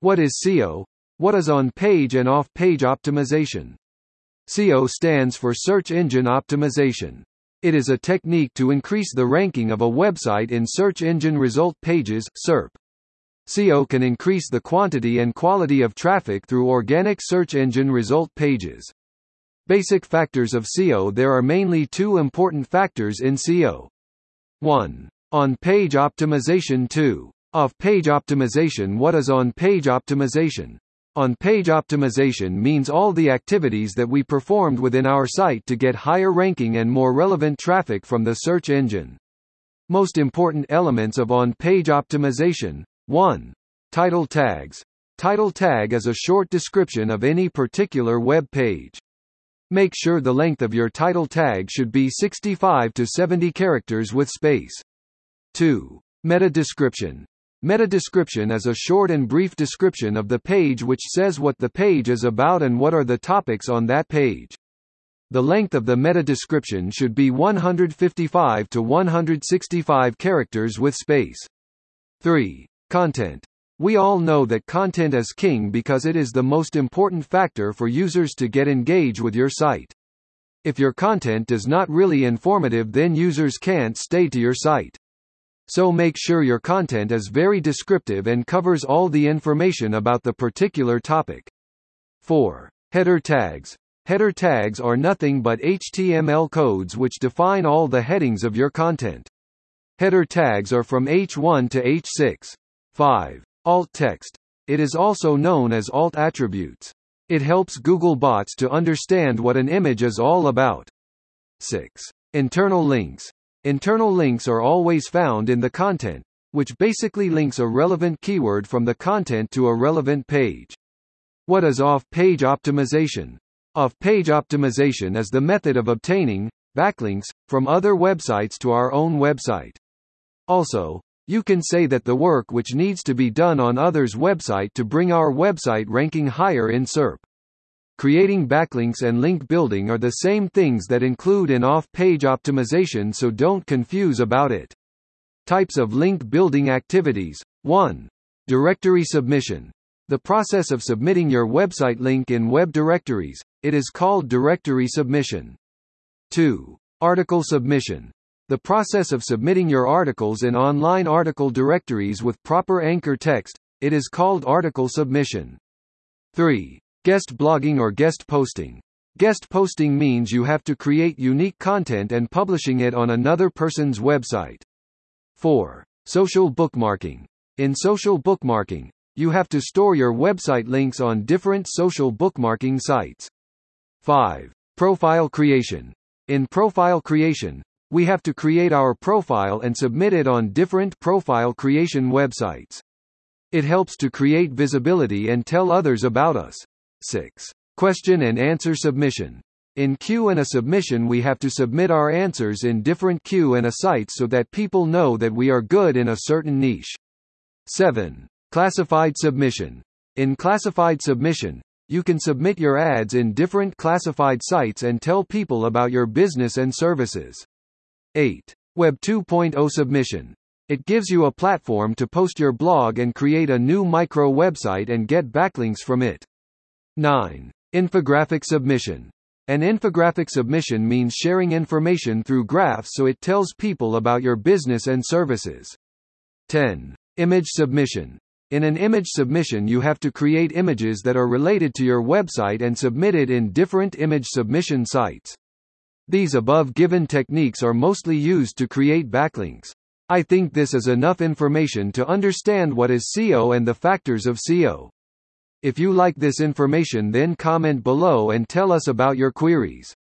What is SEO? What is on-page and off-page optimization? SEO stands for Search Engine Optimization. It is a technique to increase the ranking of a website in search engine result pages SERP. SEO can increase the quantity and quality of traffic through organic search engine result pages. Basic factors of SEO There are mainly two important factors in SEO. 1. On-page optimization 2. Off-page optimization What is on-page optimization? On-page optimization means all the activities that we performed within our site to get higher ranking and more relevant traffic from the search engine. Most important elements of on-page optimization 1. Title tags. Title tag is a short description of any particular web page. Make sure the length of your title tag should be 65 to 70 characters with space. 2. Meta description. Meta description is a short and brief description of the page which says what the page is about and what are the topics on that page. The length of the meta description should be 155 to 165 characters with space. 3. Content. We all know that content is king because it is the most important factor for users to get engaged with your site. If your content is not really informative then users can't stay to your site. So make sure your content is very descriptive and covers all the information about the particular topic. 4. Header tags. Header tags are nothing but HTML codes which define all the headings of your content. Header tags are from H1 to H6. 5. Alt text. It is also known as alt attributes. It helps Google bots to understand what an image is all about. 6. Internal links. Internal links are always found in the content, which basically links a relevant keyword from the content to a relevant page. What is off-page optimization? Off-page optimization is the method of obtaining backlinks from other websites to our own website. Also, you can say that the work which needs to be done on others' website to bring our website ranking higher in SERP. Creating backlinks and link building are the same things that include in off-page optimization so don't confuse about it. Types of link building activities 1. Directory submission. The process of submitting your website link in web directories, it is called directory submission. 2. Article submission. The process of submitting your articles in online article directories with proper anchor text, it is called article submission. 3. Guest blogging or guest posting. Guest posting means you have to create unique content and publishing it on another person's website. 4. Social bookmarking. In social bookmarking, you have to store your website links on different social bookmarking sites. 5. Profile creation. In profile creation, we have to create our profile and submit it on different profile creation websites. It helps to create visibility and tell others about us. 6. Question and answer submission. In Q&A submission we have to submit our answers in different Q&A sites so that people know that we are good in a certain niche. 7. Classified submission. In classified submission, you can submit your ads in different classified sites and tell people about your business and services. 8. Web 2.0 submission. It gives you a platform to post your blog and create a new micro website and get backlinks from it. 9. Infographic submission. An infographic submission means sharing information through graphs so it tells people about your business and services. 10. Image submission. In an image submission you have to create images that are related to your website and submit it in different image submission sites. These above given techniques are mostly used to create backlinks. I think this is enough information to understand what is SEO and the factors of SEO. If you like this information then comment below and tell us about your queries.